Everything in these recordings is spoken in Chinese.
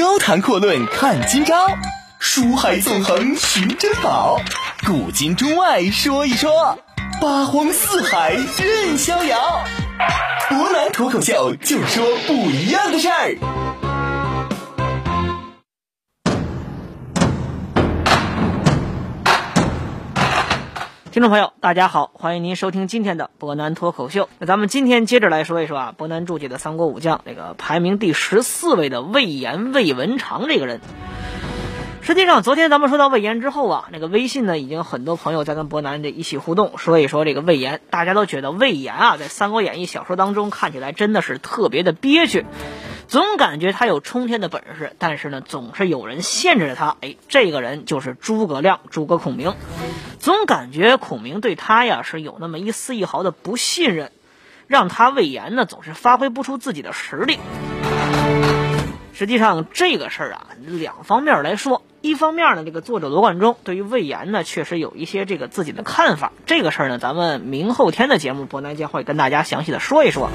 高谈阔论看今朝，书海纵横寻珍宝，古今中外说一说，八荒四海任逍遥。湖南脱口秀就说不一样的事儿。听众朋友，大家好，欢迎您收听今天的博南脱口秀。那咱们今天接着来说一说啊，博南注解的三国武将，这个排名第十四位的魏延魏文长这个人。实际上，昨天咱们说到魏延之后啊，那个微信呢，已经很多朋友在跟博南这一起互动，说一说这个魏延。大家都觉得魏延啊，在《三国演义》小说当中看起来真的是特别的憋屈，总感觉他有冲天的本事，但是呢，总是有人限制着他。哎，这个人就是诸葛亮，诸葛孔明。总感觉孔明对他呀是有那么一丝一毫的不信任，让他魏延呢总是发挥不出自己的实力。实际上这个事儿啊，两方面来说，一方面呢，这个作者罗贯中对于魏延呢确实有一些这个自己的看法，这个事儿呢，咱们明后天的节目伯南将会跟大家详细的说一说。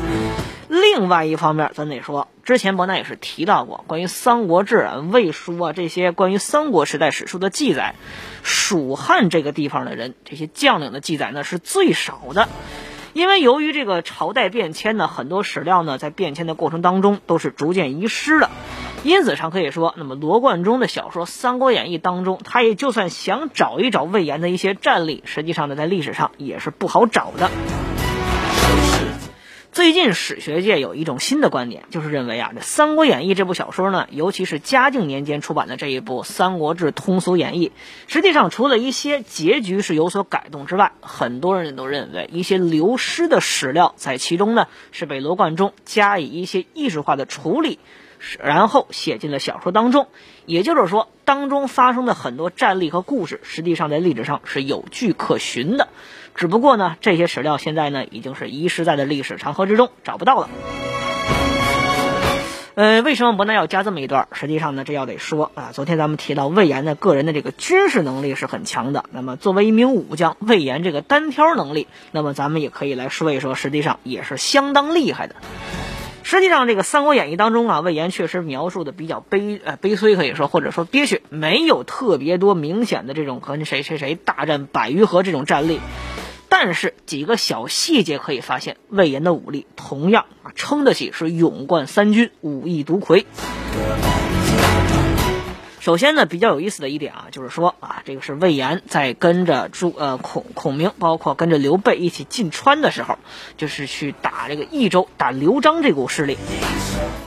另外一方面，咱得说，之前伯南也是提到过关于《三国志》啊、魏书啊这些关于三国时代史书的记载，蜀汉这个地方的人这些将领的记载呢是最少的。因为由于这个朝代变迁呢，很多史料呢在变迁的过程当中都是逐渐遗失的，因此上可以说，那么罗贯中的小说《三国演义》当中，他也就算想找一找魏延的一些战力，实际上呢在历史上也是不好找的。最近史学界有一种新的观点，就是认为啊，这《三国演义》这部小说呢，尤其是嘉靖年间出版的这一部《三国志通俗演义》，实际上除了一些结局是有所改动之外，很多人都认为一些流失的史料在其中呢，是被罗贯中加以一些艺术化的处理，然后写进了小说当中。也就是说，当中发生的很多战例和故事，实际上在历史上是有据可循的。只不过呢，这些史料现在呢已经是遗失在了历史长河之中，找不到了。呃，为什么伯纳要加这么一段？实际上呢，这要得说啊，昨天咱们提到魏延的个人的这个军事能力是很强的。那么作为一名武将，魏延这个单挑能力，那么咱们也可以来说一说，实际上也是相当厉害的。实际上，这个《三国演义》当中啊，魏延确实描述的比较悲呃悲催，可以说或者说憋屈，没有特别多明显的这种和谁谁谁大战百余合这种战例。但是几个小细节可以发现，魏延的武力同样啊撑得起是勇冠三军，武艺独魁。首先呢，比较有意思的一点啊，就是说啊，这个是魏延在跟着朱呃孔孔明，包括跟着刘备一起进川的时候，就是去打这个益州，打刘璋这股势力。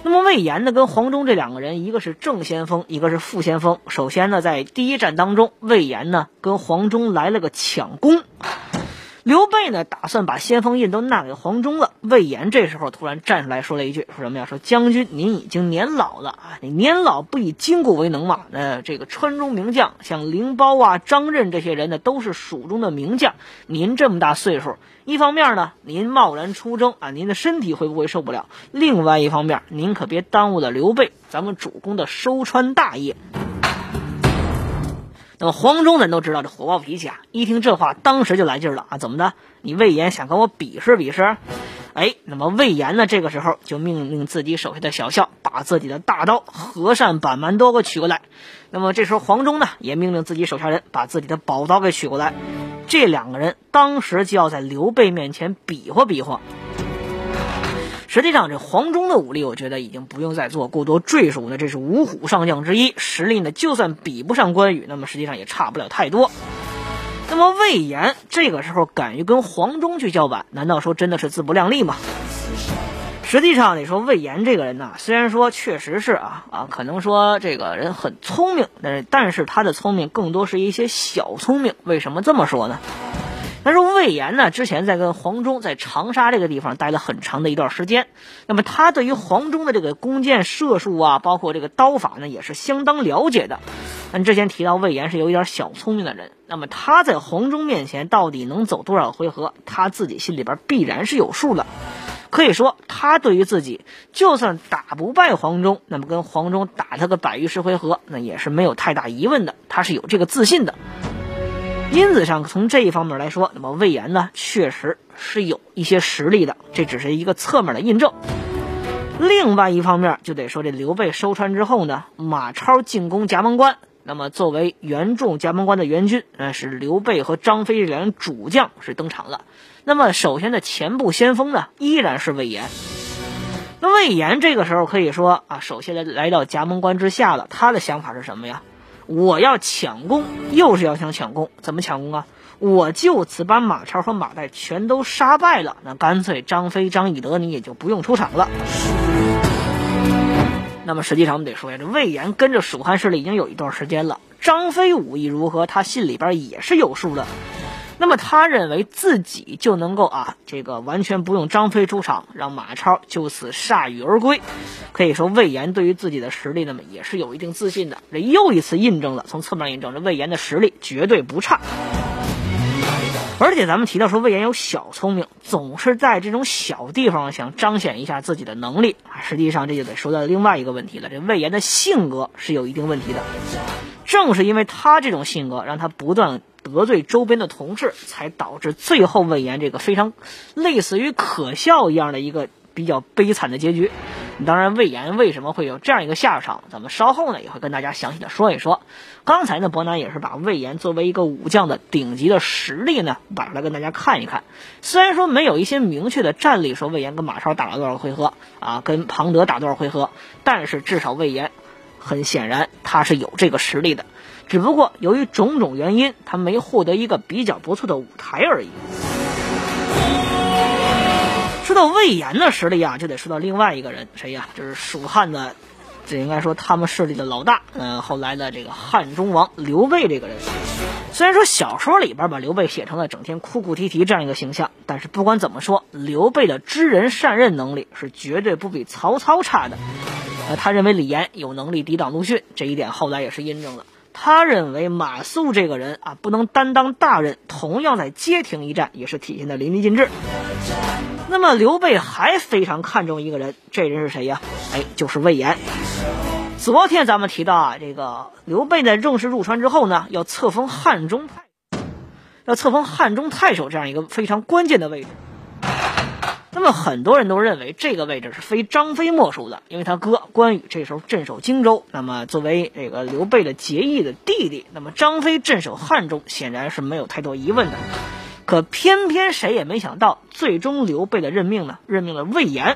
那么魏延呢，跟黄忠这两个人，一个是正先锋，一个是副先锋。首先呢，在第一战当中，魏延呢跟黄忠来了个抢攻。刘备呢，打算把先锋印都纳给黄忠了。魏延这时候突然站出来说了一句：“说什么呀？说将军您已经年老了啊，你年老不以筋骨为能嘛。那这个川中名将，像凌包啊、张任这些人呢，都是蜀中的名将。您这么大岁数，一方面呢，您贸然出征啊，您的身体会不会受不了？另外一方面，您可别耽误了刘备咱们主公的收川大业。”那么黄忠咱都知道这火爆脾气啊，一听这话，当时就来劲了啊！怎么的？你魏延想跟我比试比试？哎，那么魏延呢？这个时候就命令自己手下的小校把自己的大刀、和善、板门都给取过来。那么这时候黄忠呢，也命令自己手下人把自己的宝刀给取过来。这两个人当时就要在刘备面前比划比划。实际上，这黄忠的武力，我觉得已经不用再做过多赘述了。这是五虎上将之一，实力呢，就算比不上关羽，那么实际上也差不了太多。那么魏延这个时候敢于跟黄忠去叫板，难道说真的是自不量力吗？实际上，你说魏延这个人呢，虽然说确实是啊啊，可能说这个人很聪明，但是但是他的聪明更多是一些小聪明。为什么这么说呢？他说：“魏延呢，之前在跟黄忠在长沙这个地方待了很长的一段时间，那么他对于黄忠的这个弓箭射术啊，包括这个刀法呢，也是相当了解的。但之前提到魏延是有一点小聪明的人，那么他在黄忠面前到底能走多少回合，他自己心里边必然是有数的。可以说，他对于自己就算打不败黄忠，那么跟黄忠打他个百余十回合，那也是没有太大疑问的，他是有这个自信的。”因子上，从这一方面来说，那么魏延呢，确实是有一些实力的，这只是一个侧面的印证。另外一方面，就得说这刘备收川之后呢，马超进攻夹门关。那么，作为援助夹门关的援军，呃，是刘备和张飞这两员主将是登场了。那么，首先的前部先锋呢，依然是魏延。那魏延这个时候可以说啊，首先来来到夹门关之下了。他的想法是什么呀？我要抢功，又是要想抢功，怎么抢功啊？我就此把马超和马岱全都杀败了，那干脆张飞、张翼德你也就不用出场了。那么实际上我们得说呀，这魏延跟着蜀汉势力已经有一段时间了。张飞武艺如何，他心里边也是有数的。那么他认为自己就能够啊，这个完全不用张飞出场，让马超就此铩羽而归。可以说魏延对于自己的实力，那么也是有一定自信的。这又一次印证了，从侧面印证，这魏延的实力绝对不差。而且咱们提到说魏延有小聪明，总是在这种小地方想彰显一下自己的能力啊。实际上这就得说到另外一个问题了，这魏延的性格是有一定问题的。正是因为他这种性格，让他不断得罪周边的同事，才导致最后魏延这个非常类似于可笑一样的一个比较悲惨的结局。当然，魏延为什么会有这样一个下场？咱们稍后呢也会跟大家详细的说一说。刚才呢，伯南也是把魏延作为一个武将的顶级的实力呢摆出来跟大家看一看。虽然说没有一些明确的战例说魏延跟马超打了多少回合啊，跟庞德打多少回合，但是至少魏延很显然他是有这个实力的，只不过由于种种原因，他没获得一个比较不错的舞台而已。说到魏延的实力啊，就得说到另外一个人，谁呀？就是蜀汉的，这应该说他们势力的老大，嗯，后来的这个汉中王刘备这个人。虽然说小说里边把刘备写成了整天哭哭啼啼这样一个形象，但是不管怎么说，刘备的知人善任能力是绝对不比曹操差的。呃，他认为李严有能力抵挡陆逊，这一点后来也是印证了。他认为马谡这个人啊，不能担当大任，同样在街亭一战也是体现的淋漓尽致。那么刘备还非常看重一个人，这人是谁呀？哎，就是魏延。昨天咱们提到啊，这个刘备在正式入川之后呢，要册封汉中太，要册封汉中太守这样一个非常关键的位置。那么很多人都认为这个位置是非张飞莫属的，因为他哥关羽这时候镇守荆州，那么作为这个刘备的结义的弟弟，那么张飞镇守汉中显然是没有太多疑问的。可偏偏谁也没想到，最终刘备的任命呢？任命了魏延。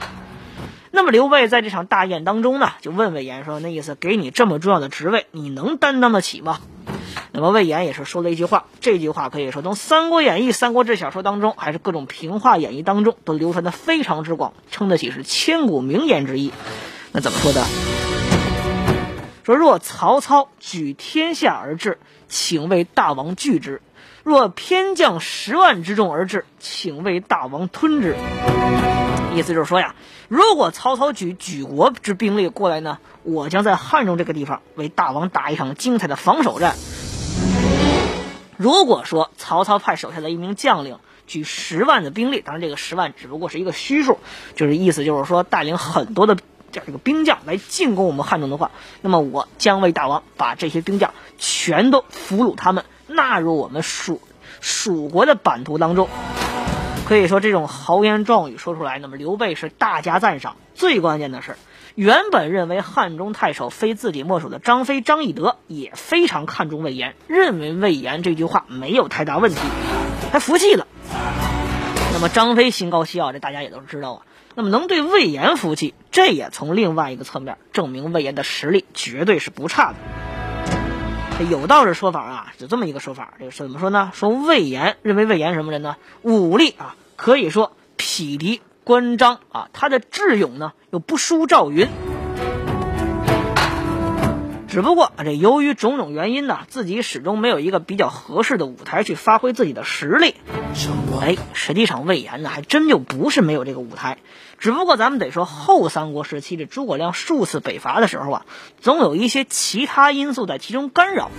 那么刘备在这场大宴当中呢，就问魏延说：“那意思给你这么重要的职位，你能担当得起吗？”那么魏延也是说了一句话，这句话可以说从《三国演义》《三国志》小说当中，还是各种平话演绎当中，都流传的非常之广，称得起是千古名言之一。那怎么说的？说若曹操举天下而治，请为大王拒之。若偏将十万之众而至，请为大王吞之。意思就是说呀，如果曹操举举国之兵力过来呢，我将在汉中这个地方为大王打一场精彩的防守战。如果说曹操派手下的一名将领举十万的兵力，当然这个十万只不过是一个虚数，就是意思就是说带领很多的这个兵将来进攻我们汉中的话，那么我将为大王把这些兵将全都俘虏他们。纳入我们蜀蜀国的版图当中，可以说这种豪言壮语说出来，那么刘备是大加赞赏。最关键的是，原本认为汉中太守非自己莫属的张飞、张翼德也非常看重魏延，认为魏延这句话没有太大问题，还服气了。那么张飞心高气傲，这大家也都知道啊。那么能对魏延服气，这也从另外一个侧面证明魏延的实力绝对是不差的。有道是说法啊，有这么一个说法，这个是怎么说呢？说魏延认为魏延什么人呢？武力啊，可以说匹敌关张啊，他的智勇呢又不输赵云。只不过这由于种种原因呢，自己始终没有一个比较合适的舞台去发挥自己的实力。哎，实际上魏延呢还真就不是没有这个舞台，只不过咱们得说后三国时期这诸葛亮数次北伐的时候啊，总有一些其他因素在其中干扰。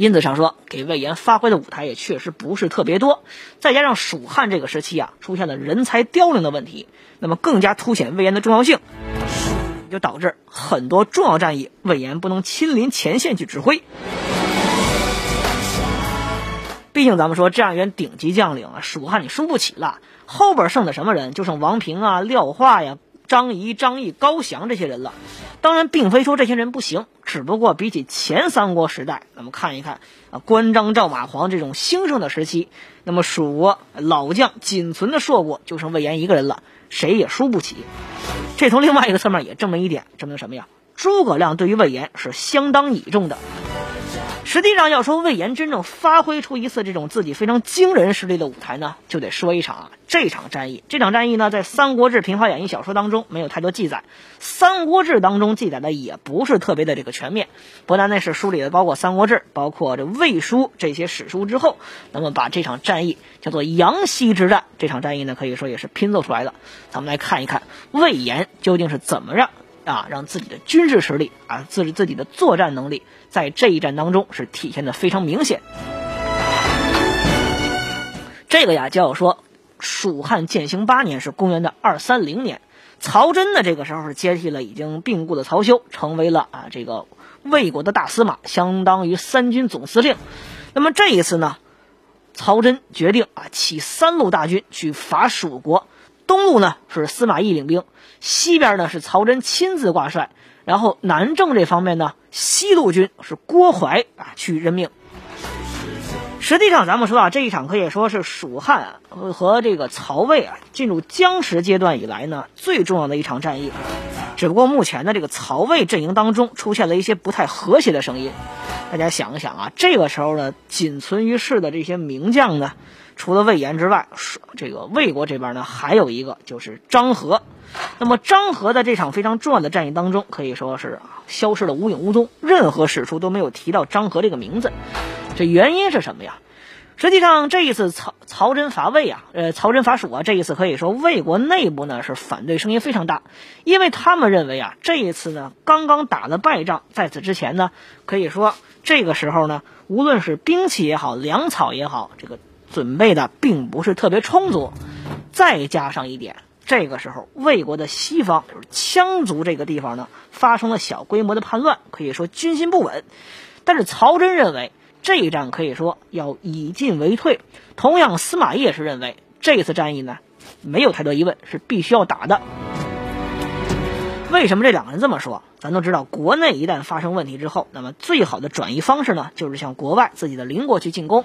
因此上说，给魏延发挥的舞台也确实不是特别多。再加上蜀汉这个时期啊，出现了人才凋零的问题，那么更加凸显魏延的重要性。就导致很多重要战役，魏延不能亲临前线去指挥。毕竟咱们说这样一员顶级将领啊，蜀汉你输不起了，后边剩的什么人？就剩王平啊、廖化呀，张仪、张毅、高翔这些人了。当然，并非说这些人不行，只不过比起前三国时代，咱们看一看啊，关张赵马黄这种兴盛的时期，那么蜀国老将仅存的硕果就剩魏延一个人了，谁也输不起。这从另外一个侧面也证明一点，证明什么呀？诸葛亮对于魏延是相当倚重的。实际上，要说魏延真正发挥出一次这种自己非常惊人实力的舞台呢，就得说一场啊，这场战役。这场战役呢，在《三国志·平话演义》小说当中没有太多记载，《三国志》当中记载的也不是特别的这个全面。不但那是梳理的包括《三国志》，包括这《魏书》这些史书之后，那么把这场战役叫做阳西之战。这场战役呢，可以说也是拼凑出来的。咱们来看一看魏延究竟是怎么让。啊，让自己的军事实力啊，自自己的作战能力，在这一战当中是体现的非常明显。这个呀，就要说蜀汉建兴八年是公元的二三零年，曹真呢这个时候是接替了已经病故的曹休，成为了啊这个魏国的大司马，相当于三军总司令。那么这一次呢，曹真决定啊起三路大军去伐蜀国。东路呢是司马懿领兵，西边呢是曹真亲自挂帅，然后南郑这方面呢，西路军是郭淮啊去任命。实际上，咱们说啊，这一场可以说是蜀汉和这个曹魏啊进入僵持阶段以来呢最重要的一场战役。只不过目前的这个曹魏阵营当中出现了一些不太和谐的声音。大家想一想啊，这个时候呢，仅存于世的这些名将呢。除了魏延之外，这个魏国这边呢，还有一个就是张合。那么张合在这场非常重要的战役当中，可以说是消失的无影无踪，任何史书都没有提到张合这个名字。这原因是什么呀？实际上这一次曹曹真伐魏啊，呃，曹真伐蜀啊，这一次可以说魏国内部呢是反对声音非常大，因为他们认为啊，这一次呢刚刚打了败仗，在此之前呢，可以说这个时候呢，无论是兵器也好，粮草也好，这个。准备的并不是特别充足，再加上一点，这个时候魏国的西方就是羌族这个地方呢，发生了小规模的叛乱，可以说军心不稳。但是曹真认为这一战可以说要以进为退，同样司马懿也是认为这次战役呢没有太多疑问，是必须要打的。为什么这两个人这么说？咱都知道，国内一旦发生问题之后，那么最好的转移方式呢，就是向国外自己的邻国去进攻。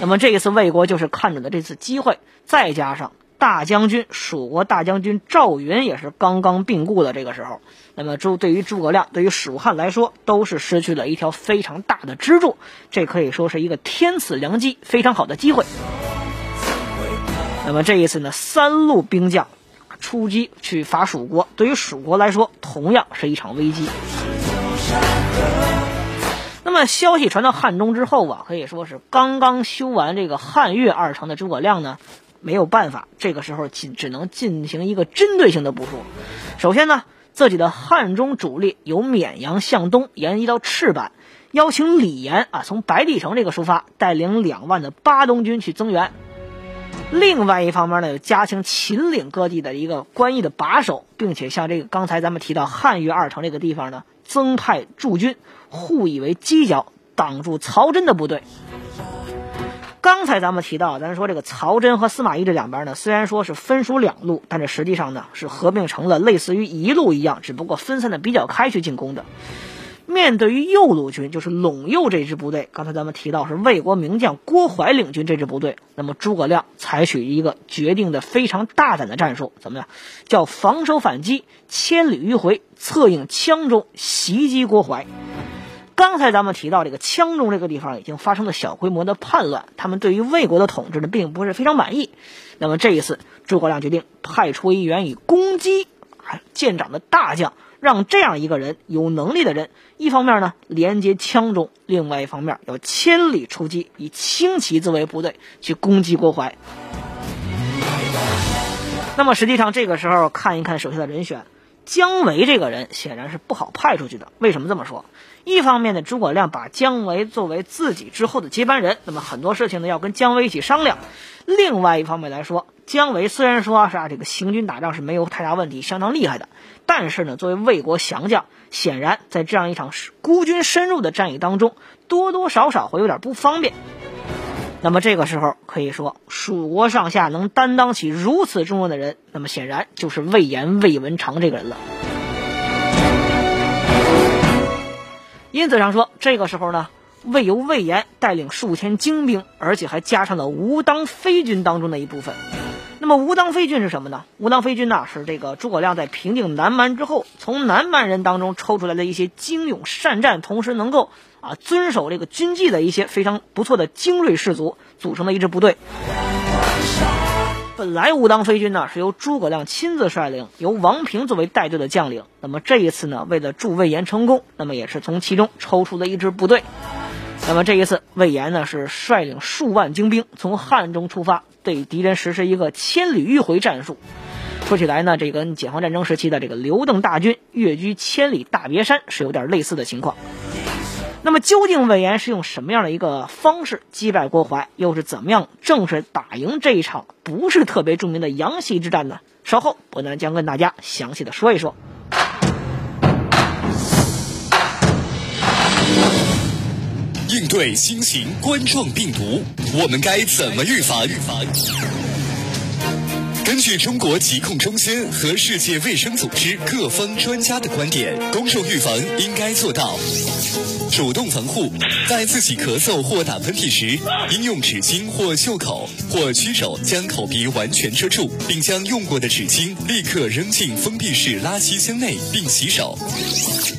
那么这一次魏国就是看准了这次机会，再加上大将军蜀国大将军赵云也是刚刚病故的这个时候，那么诸对于诸葛亮，对于蜀汉来说，都是失去了一条非常大的支柱，这可以说是一个天赐良机，非常好的机会。那么这一次呢，三路兵将。出击去伐蜀国，对于蜀国来说，同样是一场危机。那么消息传到汉中之后啊，可以说是刚刚修完这个汉越二城的诸葛亮呢，没有办法，这个时候仅只能进行一个针对性的部署。首先呢，自己的汉中主力由沔阳向东延移到赤坂，邀请李严啊从白帝城这个出发，带领两万的巴东军去增援。另外一方面呢，又加强秦岭各地的一个关隘的把守，并且像这个刚才咱们提到汉越二城这个地方呢，增派驻军，互以为犄角，挡住曹真的部队。刚才咱们提到，咱说这个曹真和司马懿这两边呢，虽然说是分属两路，但是实际上呢，是合并成了类似于一路一样，只不过分散的比较开去进攻的。面对于右路军，就是陇右这支部队，刚才咱们提到是魏国名将郭淮领军这支部队，那么诸葛亮采取一个决定的非常大胆的战术，怎么样？叫防守反击，千里迂回，策应羌中，袭击郭淮。刚才咱们提到这个羌中这个地方已经发生了小规模的叛乱，他们对于魏国的统治呢，并不是非常满意。那么这一次，诸葛亮决定派出一员以攻击见长的大将。让这样一个人有能力的人，一方面呢连接羌中，另外一方面要千里出击，以轻骑作为部队去攻击郭淮。那么实际上这个时候看一看手下的人选，姜维这个人显然是不好派出去的。为什么这么说？一方面呢，诸葛亮把姜维作为自己之后的接班人，那么很多事情呢要跟姜维一起商量。另外一方面来说，姜维虽然说是啊这个行军打仗是没有太大问题，相当厉害的。但是呢，作为魏国降将，显然在这样一场孤军深入的战役当中，多多少少会有点不方便。那么这个时候可以说，蜀国上下能担当起如此重任的人，那么显然就是魏延、魏文长这个人了。因此上说，这个时候呢，魏由魏延带领数千精兵，而且还加上了吴当飞军当中的一部分。那么吴当飞军是什么呢？吴当飞军呢，是这个诸葛亮在平定南蛮之后，从南蛮人当中抽出来的一些精勇善战，同时能够。啊，遵守这个军纪的一些非常不错的精锐士卒组成的一支部队。本来武当飞军呢是由诸葛亮亲自率领，由王平作为带队的将领。那么这一次呢，为了助魏延成功，那么也是从其中抽出了一支部队。那么这一次，魏延呢是率领数万精兵从汉中出发，对敌人实施一个千里迂回战术。说起来呢，这跟解放战争时期的这个刘邓大军越居千里大别山是有点类似的情况。那么究竟魏延是用什么样的一个方式击败郭淮，又是怎么样正式打赢这一场不是特别著名的阳溪之战呢？稍后伯南将跟大家详细的说一说。应对新型冠状病毒，我们该怎么预防？预防根据中国疾控中心和世界卫生组织各方专家的观点，公众预防应该做到。主动防护，在自己咳嗽或打喷嚏时，应用纸巾或袖口或曲手将口鼻完全遮住，并将用过的纸巾立刻扔进封闭式垃圾箱内，并洗手。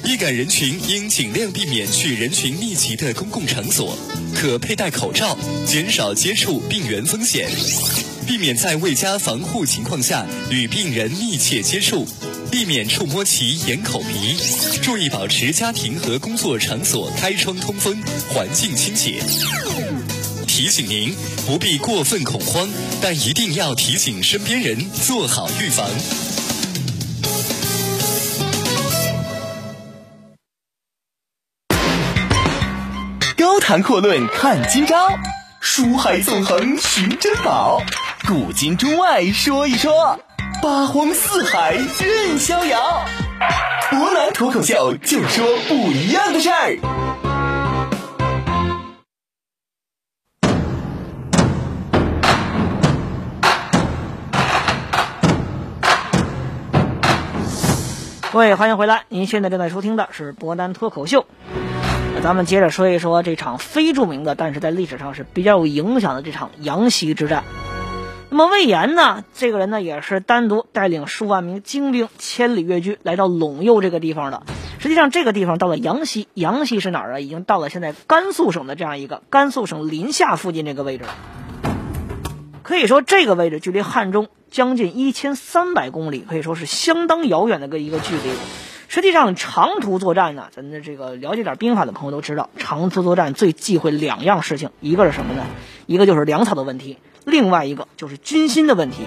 易感人群应尽量避免去人群密集的公共场所，可佩戴口罩，减少接触病原风险，避免在未加防护情况下与病人密切接触。避免触摸其眼、口、鼻，注意保持家庭和工作场所开窗通风，环境清洁。提醒您不必过分恐慌，但一定要提醒身边人做好预防。高谈阔论看今朝，书海纵横寻珍宝，古今中外说一说。八荒四海任逍遥，博南脱口秀就说不一样的事儿。各位，欢迎回来！您现在正在收听的是博南脱口秀。咱们接着说一说这场非著名的，但是在历史上是比较有影响的这场阳溪之战。那么魏延呢？这个人呢，也是单独带领数万名精兵千里越居来到陇右这个地方的。实际上，这个地方到了阳西，阳西是哪儿啊？已经到了现在甘肃省的这样一个甘肃省临夏附近这个位置了。可以说，这个位置距离汉中将近一千三百公里，可以说是相当遥远的个一个距离。实际上，长途作战呢，咱的这个了解点兵法的朋友都知道，长途作战最忌讳两样事情，一个是什么呢？一个就是粮草的问题。另外一个就是军心的问题。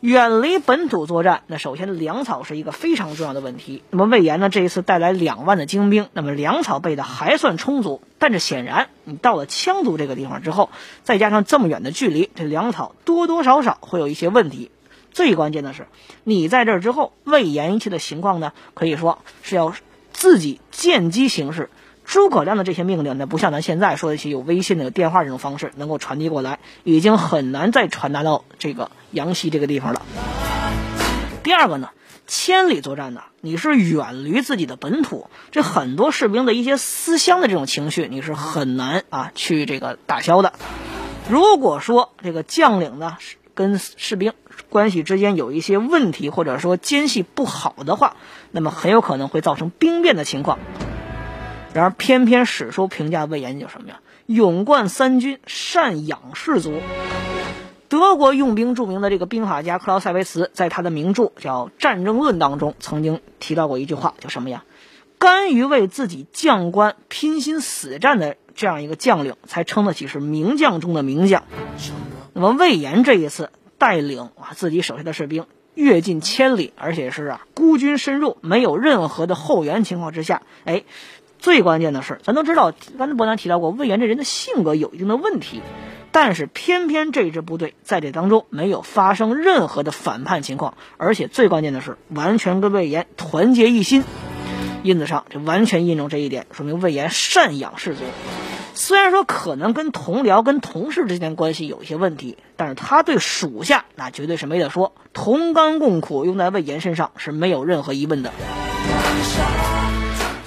远离本土作战，那首先粮草是一个非常重要的问题。那么魏延呢，这一次带来两万的精兵，那么粮草备的还算充足。但是显然，你到了羌族这个地方之后，再加上这么远的距离，这粮草多多少少会有一些问题。最关键的是，你在这之后，魏延一切的情况呢，可以说是要自己见机行事。诸葛亮的这些命令呢，不像咱现在说的一些有微信的、有电话这种方式能够传递过来，已经很难再传达到这个阳溪这个地方了。第二个呢，千里作战呢，你是远离自己的本土，这很多士兵的一些思乡的这种情绪，你是很难啊去这个打消的。如果说这个将领呢跟士兵关系之间有一些问题，或者说间隙不好的话，那么很有可能会造成兵变的情况。然而，偏偏史书评价魏延叫什么呀？勇冠三军，善养士卒。德国用兵著名的这个兵法家克劳塞维茨，在他的名著叫《战争论》当中，曾经提到过一句话，叫什么呀？甘于为自己将官拼心死战的这样一个将领，才称得起是名将中的名将。那么，魏延这一次带领啊自己手下的士兵越进千里，而且是啊孤军深入，没有任何的后援情况之下，哎。最关键的是，咱都知道，刚才伯南提到过，魏延这人的性格有一定的问题，但是偏偏这支部队在这当中没有发生任何的反叛情况，而且最关键的是，完全跟魏延团结一心。因此上，这完全印证这一点，说明魏延善养士卒。虽然说可能跟同僚、跟同事之间关系有一些问题，但是他对属下那绝对是没得说，同甘共苦，用在魏延身上是没有任何疑问的。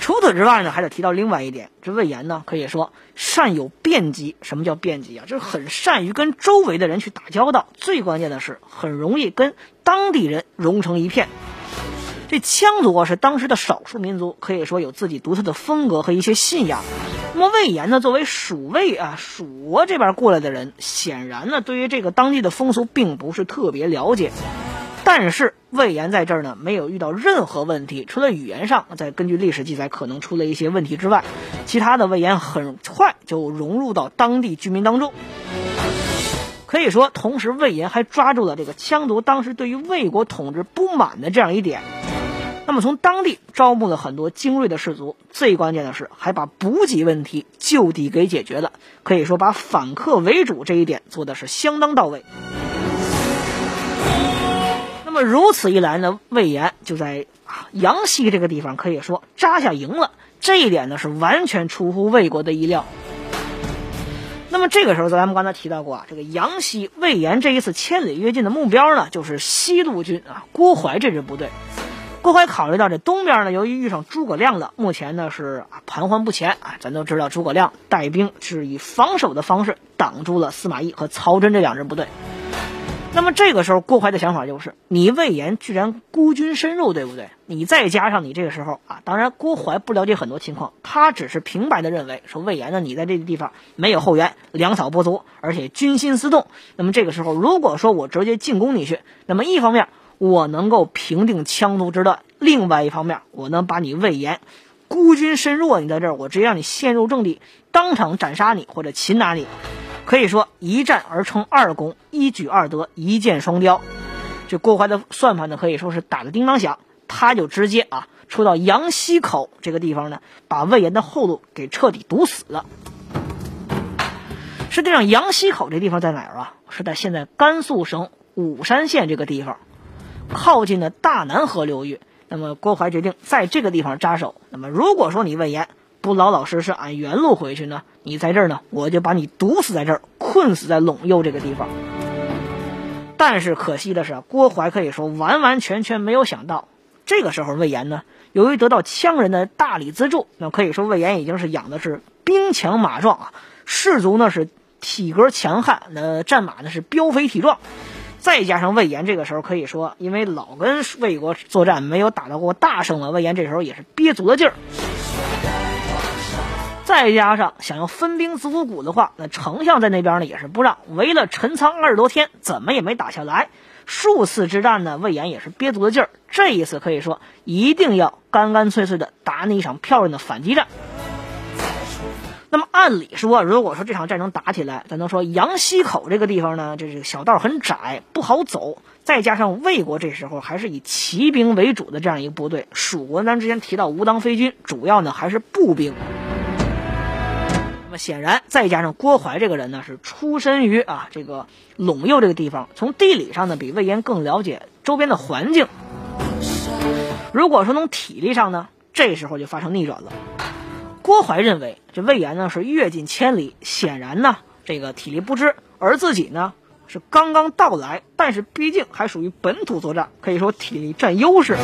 除此之外呢，还得提到另外一点，这魏延呢可以说善有辩机。什么叫辩机啊？就是很善于跟周围的人去打交道，最关键的是很容易跟当地人融成一片。这羌族啊是当时的少数民族，可以说有自己独特的风格和一些信仰。那么魏延呢，作为蜀魏啊蜀国这边过来的人，显然呢对于这个当地的风俗并不是特别了解。但是魏延在这儿呢，没有遇到任何问题，除了语言上，在根据历史记载可能出了一些问题之外，其他的魏延很快就融入到当地居民当中。可以说，同时魏延还抓住了这个羌族当时对于魏国统治不满的这样一点。那么从当地招募了很多精锐的士卒，最关键的是还把补给问题就地给解决了。可以说把反客为主这一点做的是相当到位。么如此一来呢，魏延就在啊阳西这个地方可以说扎下营了。这一点呢是完全出乎魏国的意料。那么这个时候，咱们刚才提到过啊，这个阳西魏延这一次千里跃进的目标呢，就是西路军啊郭淮这支部队。郭淮考虑到这东边呢，由于遇上诸葛亮了，目前呢是啊盘桓不前啊。咱都知道诸葛亮带兵是以防守的方式挡住了司马懿和曹真这两支部队。那么这个时候，郭淮的想法就是：你魏延居然孤军深入，对不对？你再加上你这个时候啊，当然郭淮不了解很多情况，他只是平白的认为说魏延呢，你在这个地方没有后援，粮草不足，而且军心思动。那么这个时候，如果说我直接进攻你去，那么一方面。我能够平定羌族之乱，另外一方面，我能把你魏延孤军深入，你在这儿，我直接让你陷入阵地，当场斩杀你或者擒拿你。可以说一战而成二功，一举二得，一箭双雕。这郭淮的算盘呢，可以说是打得叮当响，他就直接啊，出到阳西口这个地方呢，把魏延的后路给彻底堵死了。实际上，阳西口这地方在哪儿啊？是在现在甘肃省武山县这个地方。靠近的大南河流域，那么郭淮决定在这个地方扎手。那么如果说你魏延不老老实实按原路回去呢，你在这儿呢，我就把你毒死在这儿，困死在陇右这个地方。但是可惜的是，郭淮可以说完完全全没有想到，这个时候魏延呢，由于得到羌人的大力资助，那可以说魏延已经是养的是兵强马壮啊，士卒呢是体格强悍，那战马呢是膘肥体壮。再加上魏延这个时候可以说，因为老跟魏国作战，没有打到过大胜了，魏延这时候也是憋足了劲儿。再加上想要分兵子午谷的话，那丞相在那边呢也是不让，围了陈仓二十多天，怎么也没打下来。数次之战呢，魏延也是憋足了劲儿，这一次可以说一定要干干脆脆的打那一场漂亮的反击战。那么按理说，如果说这场战争打起来，咱能说阳西口这个地方呢，这这个小道很窄，不好走。再加上魏国这时候还是以骑兵为主的这样一个部队，蜀国咱之前提到吴当飞军，主要呢还是步兵。那么显然，再加上郭淮这个人呢，是出身于啊这个陇右这个地方，从地理上呢比魏延更了解周边的环境。如果说从体力上呢，这时候就发生逆转了。郭淮认为，这魏延呢是阅尽千里，显然呢这个体力不支，而自己呢是刚刚到来，但是毕竟还属于本土作战，可以说体力占优势。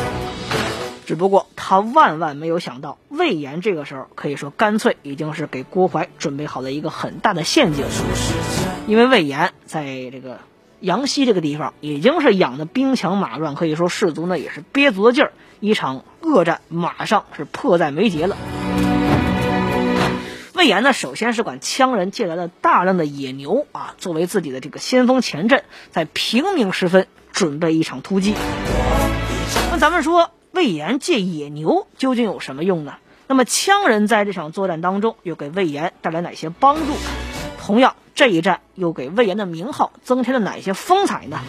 只不过他万万没有想到，魏延这个时候可以说干脆已经是给郭淮准备好了一个很大的陷阱，因为魏延在这个阳西这个地方已经是养的兵强马壮，可以说士卒呢也是憋足了劲儿，一场恶战马上是迫在眉睫了。魏延呢，首先是管羌人借来了大量的野牛啊，作为自己的这个先锋前阵，在平明时分准备一场突击。那咱们说，魏延借野牛究竟有什么用呢？那么羌人在这场作战当中又给魏延带来哪些帮助？同样，这一战又给魏延的名号增添了哪些风采呢？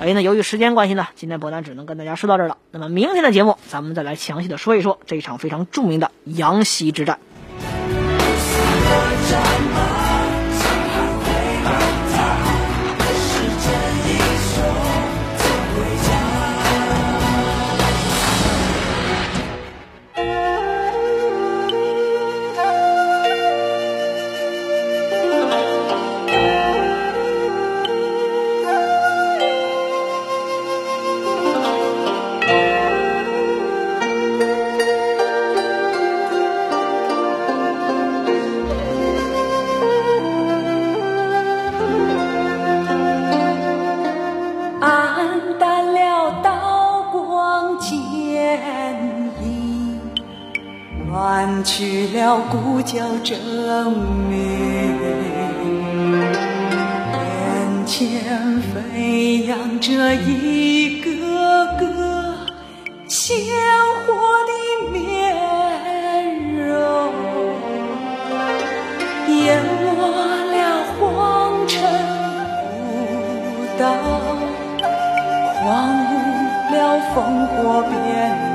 哎，那由于时间关系呢，今天博南只能跟大家说到这儿了。那么明天的节目，咱们再来详细的说一说这一场非常著名的杨西之战。了烽火边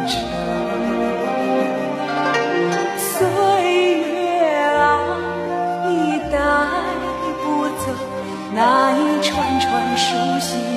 城。岁月啊你带不走那一串串熟悉